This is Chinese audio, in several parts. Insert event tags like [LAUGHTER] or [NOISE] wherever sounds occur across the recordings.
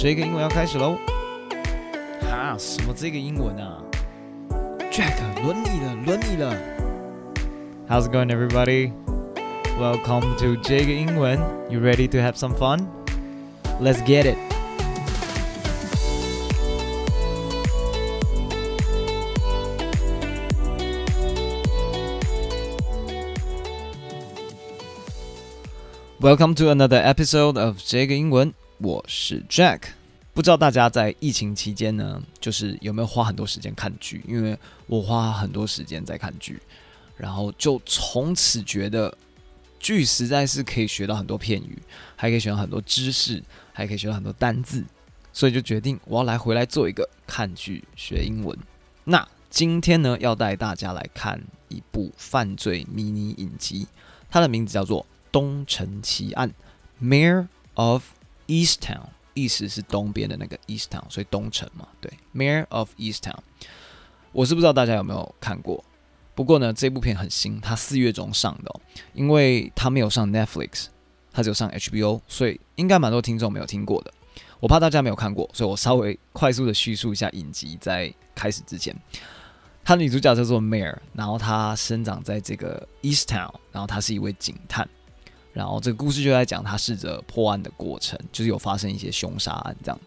这个英文要开始喽！哈，什么这个英文啊？Jack，轮你了，轮你了。How's it going, everybody? Welcome to 这个英文。You ready to have some fun? Let's get it. Welcome to another episode of 这个英文。 我是 Jack，不知道大家在疫情期间呢，就是有没有花很多时间看剧？因为我花很多时间在看剧，然后就从此觉得剧实在是可以学到很多片语，还可以学到很多知识，还可以学到很多单字，所以就决定我要来回来做一个看剧学英文。那今天呢，要带大家来看一部犯罪迷你影集，它的名字叫做《东城奇案》Mayor of Easttown，意思是东边的那个 Easttown，所以东城嘛，对，Mayor of Easttown。我是不知道大家有没有看过，不过呢，这部片很新，它四月中上的哦，因为它没有上 Netflix，它只有上 HBO，所以应该蛮多听众没有听过的。我怕大家没有看过，所以我稍微快速的叙述一下影集，在开始之前，它的女主角叫做 Mayor，然后她生长在这个 Easttown，然后她是一位警探。然后这个故事就在讲他试着破案的过程，就是有发生一些凶杀案这样。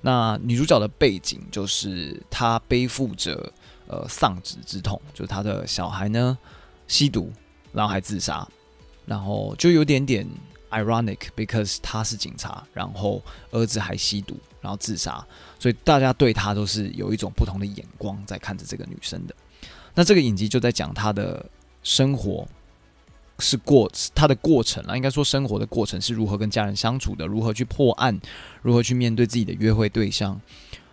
那女主角的背景就是她背负着呃丧子之痛，就是她的小孩呢吸毒，然后还自杀，然后就有点点 ironic，because 她是警察，然后儿子还吸毒，然后自杀，所以大家对她都是有一种不同的眼光在看着这个女生的。那这个影集就在讲她的生活。是过他的过程啊，应该说生活的过程是如何跟家人相处的，如何去破案，如何去面对自己的约会对象、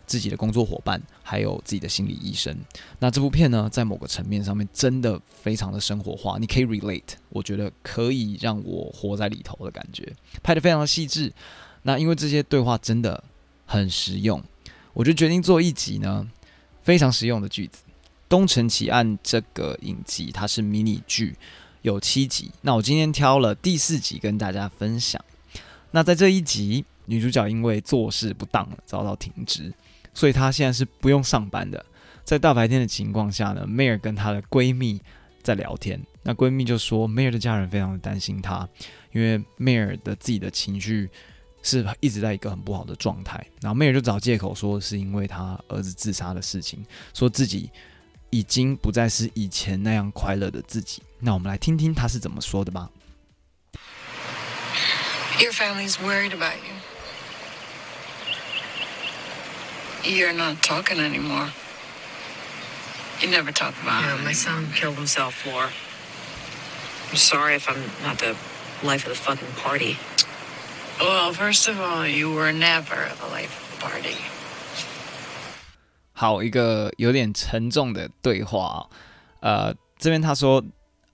自己的工作伙伴，还有自己的心理医生。那这部片呢，在某个层面上面真的非常的生活化，你可以 relate，我觉得可以让我活在里头的感觉，拍得非常的细致。那因为这些对话真的很实用，我就决定做一集呢非常实用的句子。《东城奇案》这个影集它是迷你剧。有七集，那我今天挑了第四集跟大家分享。那在这一集，女主角因为做事不当遭到停职，所以她现在是不用上班的。在大白天的情况下呢梅尔跟她的闺蜜在聊天。那闺蜜就说梅尔的家人非常的担心她，因为梅尔的自己的情绪是一直在一个很不好的状态。然后梅尔就找借口说是因为她儿子自杀的事情，说自己。已经不再是以前那样快乐的自己。那我们来听听他是怎么说的吧。Your family's worried about you. You're not talking anymore. You never talk about it. Yeah, my son killed himself, Laura. I'm sorry if I'm not the life of the fucking party. Well, first of all, you were never the life of the party. 好，一个有点沉重的对话啊，呃，这边他说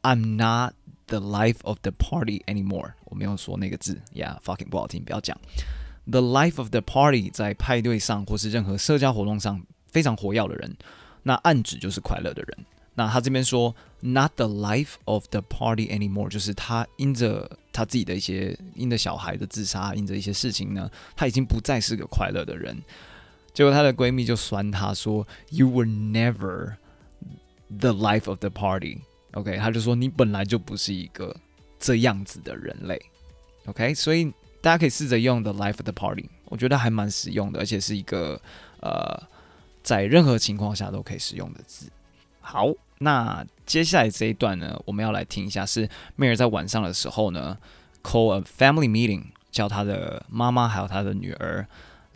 ，I'm not the life of the party anymore。我没有说那个字，Yeah，fucking 不好听，不要讲。The life of the party 在派对上或是任何社交活动上非常活跃的人，那暗指就是快乐的人。那他这边说，not the life of the party anymore，就是他因着他自己的一些，因着小孩的自杀，因着一些事情呢，他已经不再是个快乐的人。结果她的闺蜜就酸她说：“You were never the life of the party。” OK，她就说你本来就不是一个这样子的人类。OK，所以大家可以试着用 the life of the party，我觉得还蛮实用的，而且是一个呃在任何情况下都可以使用的字。好，那接下来这一段呢，我们要来听一下，是 Mare 在晚上的时候呢，call a family meeting，叫她的妈妈还有她的女儿。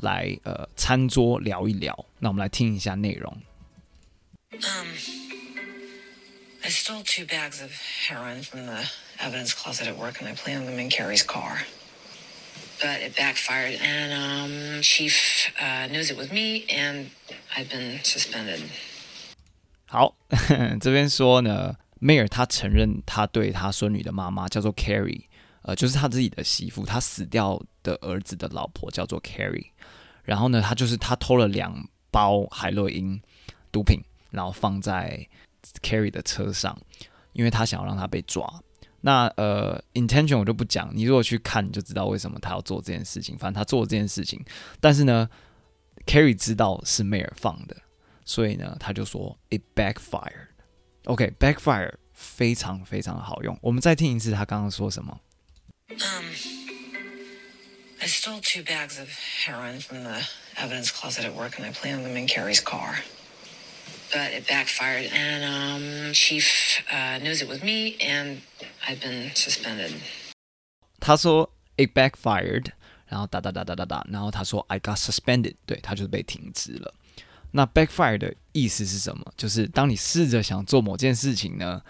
来呃，餐桌聊一聊。那我们来听一下内容。Um, I stole two bags of heroin from the evidence closet at work, and I planted them in Carrie's car. But it backfired, and um, Chief uh, knows it was me, and I've been suspended. 好，这边说呢，Mare 他承认他对他孙女的妈妈叫做 Carrie，呃，就是他自己的媳妇，他死掉的儿子的老婆叫做 Carrie。然后呢，他就是他偷了两包海洛因毒品，然后放在 Carrie 的车上，因为他想要让他被抓。那呃，intention 我就不讲，你如果去看，你就知道为什么他要做这件事情。反正他做这件事情，但是呢，Carrie 知道是 Mayor 放的，所以呢，他就说 it backfired。OK，backfire 非常非常好用。我们再听一次他刚刚说什么。Um, I stole two bags of heroin from the evidence closet at work, and I planted them in Carrie's car. But it backfired, and um, Chief uh, knows it was me, and I've been suspended. 他说 it backfired，然后哒哒哒哒哒哒，然后他说 I got suspended，对，他就是被停职了。那 backfire 的意思是什么？就是当你试着想做某件事情呢，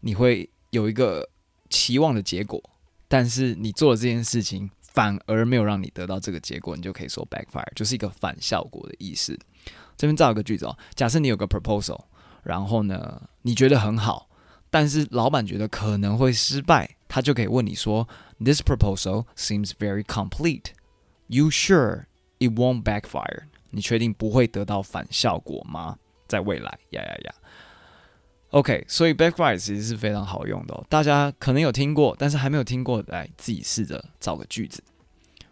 你会有一个期望的结果， 但是你做了这件事情反而没有让你得到这个结果，你就可以说 backfire，就是一个反效果的意思。这边造一个句子哦，假设你有个 proposal，然后呢，你觉得很好，但是老板觉得可能会失败，他就可以问你说：“This proposal seems very complete. You sure it won't backfire？” 你确定不会得到反效果吗？在未来，呀呀呀。OK，所以 backfire 其实是非常好用的哦，大家可能有听过，但是还没有听过，来自己试着造个句子。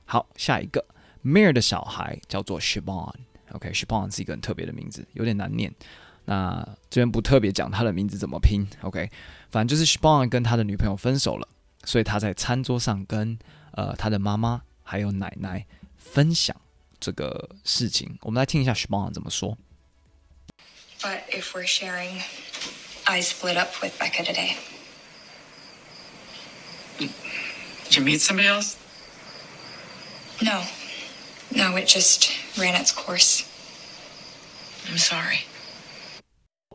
好，下一个，Mayor 的小孩叫做 Siobhan。OK，Siobhan、是一个很特别的名字，有点难念。那这边不特别讲他的名字怎么拼。OK，反正就是 Siobhan 跟他的女朋友分手了，所以他在餐桌上跟呃他的妈妈还有奶奶分享这个事情。我们来听一下 Siobhan 怎么说。But if we're sharing, I split up with Becca today. Did you meet somebody else? No. No, it just ran its course. I'm sorry.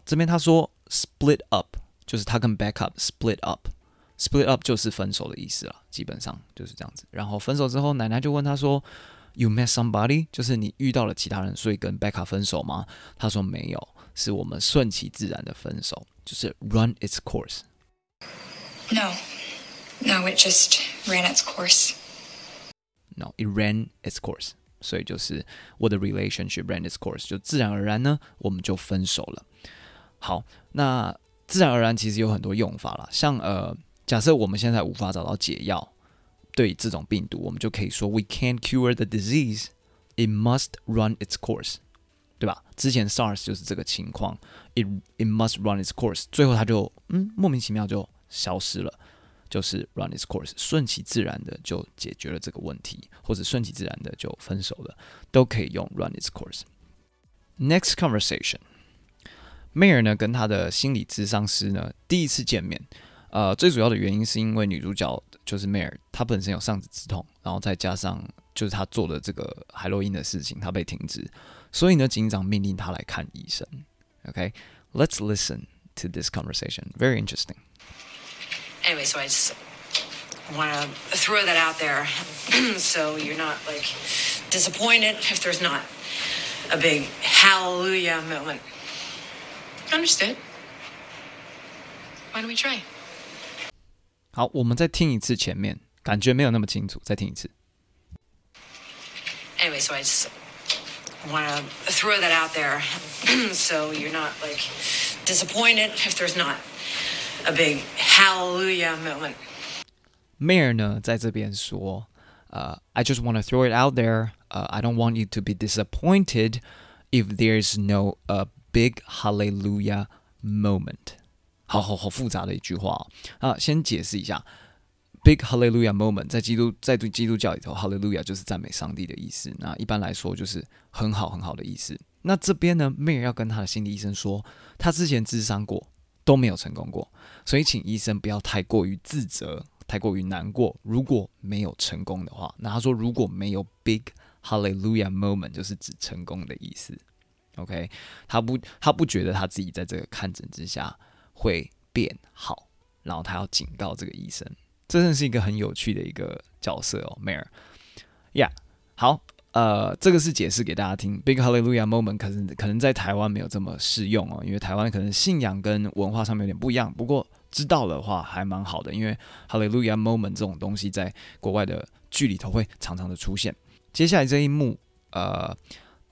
这边他说 split up 就是他跟 back up split up，split up 就是分手的意思了，基本上就是这样子。然后分手之后，奶奶就问他说：“You met somebody？” 就是你遇到了其他人，所以跟 back up 分手吗？他说没有， 是我们顺其自然的分手，就是 run its course。No, no, it just ran its course. No, it ran its course. 所以就是我的 relationship ran its course，就自然而然呢，我们就分手了。好，那自然而然其实有很多用法啦，像呃，假设我们现在无法找到解药对这种病毒，我们就可以说 We can't cure the disease, it must run its course， 对吧？之前 SARS 就是这个情况，it it must run its course，最后它就嗯莫名其妙就消失了。就是 run its course，顺其自然的就解决了这个问题，或者顺其自然的就分手了，都可以用 run its course。Next conversation，梅尔呢跟他的心理咨商师呢第一次见面，呃，最主要的原因是因为女主角就是梅尔她本身有丧子之痛，然后再加上就是他做的这个海洛因的事情，他被停职，所以呢警长命令他来看医生。OK，let's、okay? listen to this conversation，very interesting。Anyway, so I just want to throw that out there so you're not like disappointed if there's not a big hallelujah moment. Understood. Why don't we try? 好，我们再听一次前面，感觉没有那么清楚，再听一次。Anyway, so I just want to throw that out there [CLEARS THROAT] so you're not like disappointed if there's not A big hallelujah moment. Mayor 呢，在这边说，呃、uh,，I just want to throw it out there. Uh, I don't want you to be disappointed if there's no a big hallelujah moment. 好好好复杂的一句话啊！先解释一下 ，big hallelujah moment 在基督在对基督教里头，hallelujah 就是赞美上帝的意思。那一般来说就是很好很好的意思。那这边呢，Mayor 要跟他的心理医生说，他之前咨商过。都没有成功过，所以请医生不要太过于自责，太过于难过。如果没有成功的话，那他说如果没有 big hallelujah moment，就是指成功的意思。OK，他不他不觉得他自己在这个看诊之下会变好，然后他要警告这个医生，这真的是一个很有趣的一个角色哦，Mayor。好。呃，这个是解释给大家听，Big Hallelujah Moment 可是可能在台湾没有这么适用哦，因为台湾可能信仰跟文化上面有点不一样。不过知道的话还蛮好的，因为 Hallelujah Moment 这种东西在国外的剧里头会常常的出现。接下来这一幕，呃，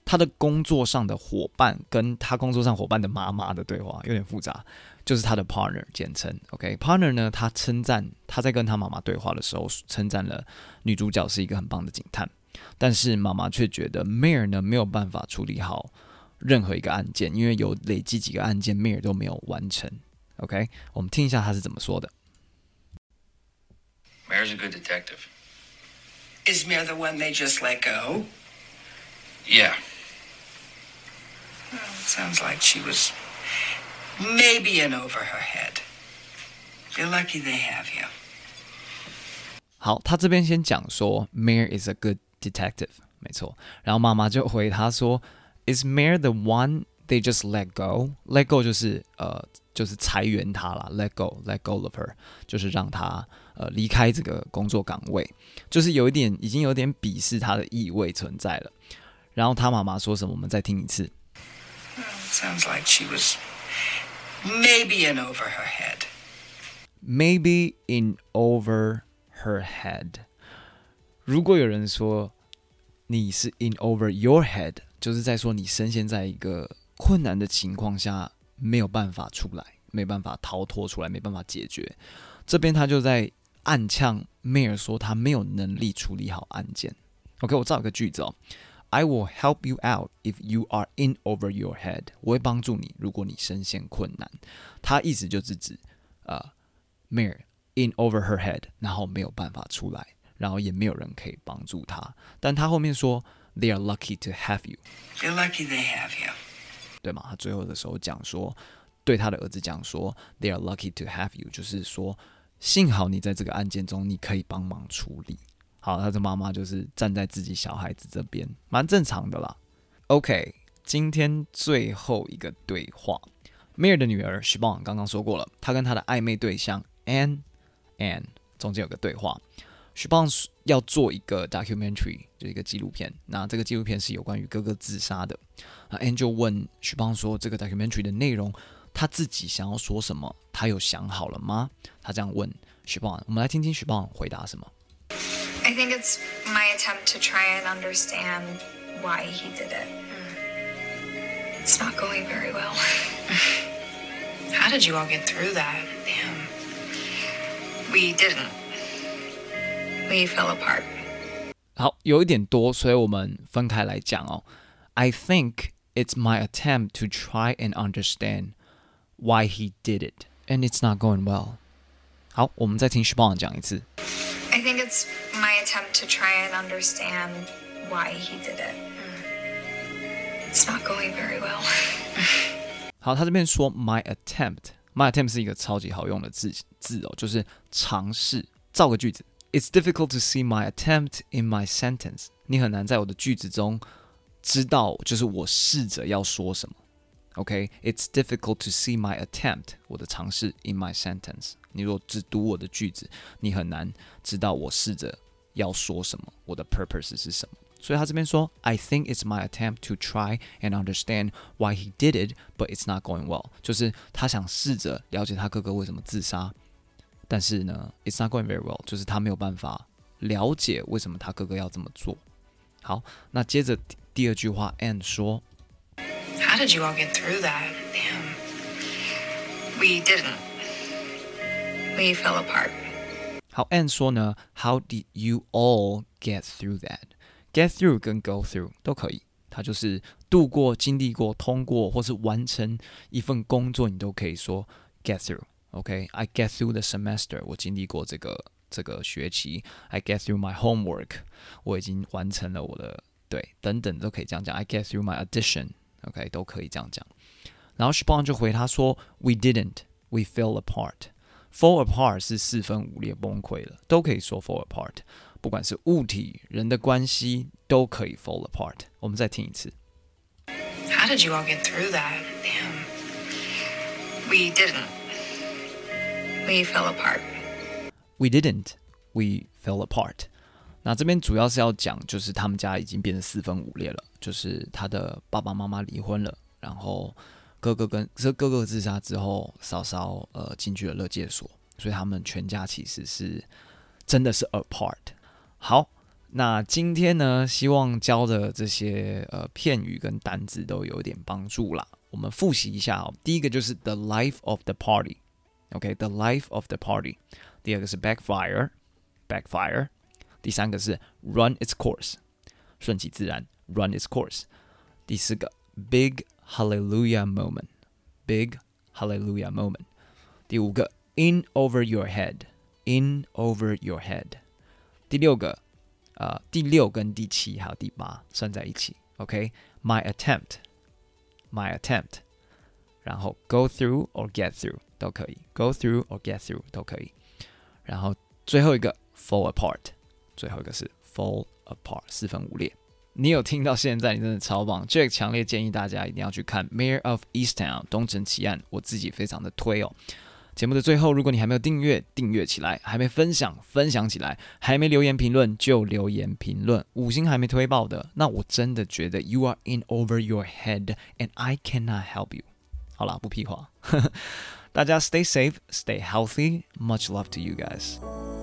他的工作上的伙伴跟他工作上伙伴的妈妈的对话有点复杂，就是他的 partner 简称。OK，partner、okay? 呢，他称赞他在跟他妈妈对话的时候，称赞了女主角是一个很棒的警探，但是妈妈却觉得 Mare 呢没有办法处理好任何一个案件，因为有累积几个案件 Mare 都没有完成。OK，我们听一下他是怎么说的。Mare's a good detective. Is Mare the one they just let go? Yeah. Well, sounds like she was maybe in over her head. You're lucky they have you. 好，他这边先讲说，Mare is a good detective，没错。然后妈妈就回他说，Is Mare the one they just let go？Let go 就是呃，就是裁员他啦，let go，let go of her，就是让他呃离开这个工作岗位，就是有一点已经有点鄙视他的意味存在了。然后他妈妈说什么？我们再听一次。Sounds like she was maybe in over her head. Maybe in over her head. 如果有人说你是 in over your head，就是在说你深陷在一个困难的情况下，没有办法出来，没办法逃脱出来，没办法解决。这边他就在暗呛 Mare 说他没有能力处理好案件。OK，我造一个句子哦。I will help you out if you are in over your head。我会帮助你，如果你深陷困难。他意思就是指，呃，Mare in over her head，然后没有办法出来，然后也没有人可以帮助他。但他后面说，They are lucky to have you。They're lucky they have you。对吗？他最后的时候讲说，对他的儿子讲说，They are lucky to have you，就是说，幸好你在这个案件中，你可以帮忙处理。好，他的妈妈就是站在自己小孩子这边，蛮正常的啦。OK，今天最后一个对话，Mare 的女儿 Siobhan 刚刚说过了，她跟她的暧昧对象 Anne Anne 中间有个对话。Siobhan 要做一个 documentary，就一个纪录片。那这个纪录片是有关于哥哥自杀的。那 Anne 就问 Siobhan 说：“这个 documentary 的内容，他自己想要说什么？他有想好了吗？”他这样问 Siobhan，我们来听听 Siobhan 回答什么。I think it's my attempt to try and understand why he did it. It's not going very well. [LAUGHS] How did you all get through that? Damn. We didn't. We fell apart. 好，有一点多，所以我们分开来讲哦。I think it's my attempt to try and understand why he did it, and it's not going well. 好，我们再听 Siobhan 讲一次。 I think it's my attempt to try and understand why he did it. It's not going very well. 好，他这边说 my attempt，my attempt 是一个超级好用的字字哦，就是尝试。造个句子，It's difficult to see my attempt in my sentence。你很难在我的句子中知道，就是我试着要说什么。OK，It's difficult to see my attempt，我的尝试 in my sentence。你如果只读我的句子，你很难知道我试着要说什么，我的 purpose 是什么。所以他这边说，I think it's my attempt to try and understand why he did it, but it's not going well。就是他想试着了解他哥哥为什么自杀，但是呢，it's not going very well，就是他没有办法了解为什么他哥哥要这么做。好，那接着第二句话，Anne 说 ，How did you all get through that? Damn. We didn't. We fell apart. 好，Anne 说呢，How did you all get through that? Get through 跟 go through 都可以，它就是度过、经历过、通过，或是完成一份工作，你都可以说 get through。OK，I get through the semester，我经历过这个这个学期。I get through my homework，我已经完成了我的对，等等都可以这样讲。I get through my audition，OK，都可以这样讲。然后 Siobhan 就回他说，We didn't，we fell apart。Fall apart 是四分五裂、崩溃了，都可以说 fall apart。不管是物体、人的关系，都可以 fall apart。我们再听一次。How did you all get through that? Damn. We didn't. We fell apart. We didn't. We fell apart. 那这边主要是要讲，就是他们家已经变成四分五裂了，就是他的爸爸妈妈离婚了，然后。哥哥跟这哥哥自杀之后，嫂嫂呃进去了勒戒所，所以他们全家其实是真的是 apart。好，那今天呢，希望教的这些呃片语跟单字都有点帮助啦。我们复习一下哦。第一个就是 the life of the party，OK，the life of the party。第二个是 backfire，backfire。第三个是 run its course，顺其自然，run its course。第四个 big hallelujah moment，big hallelujah moment。第五个 in over your head，in over your head。第六个。呃，第六跟第七还有第八算在一起，OK？My attempt，my attempt，然后 go through or get through 都可以，go through or get through 都可以。然后最后一个 fall apart， 最后一个是 fall apart，四分五裂。你有听到现在，你真的超棒！Jack 强烈建议大家一定要去看《Mayor of Easttown》东城奇案，我自己非常的推哦。节目的最后，如果你还没有订阅，订阅起来；还没分享，分享起来；还没留言评论，就留言评论。五星还没推爆的，那我真的觉得 you are in over your head and I cannot help you。好啦，不屁话，大家 stay safe, stay healthy. Much love to you guys.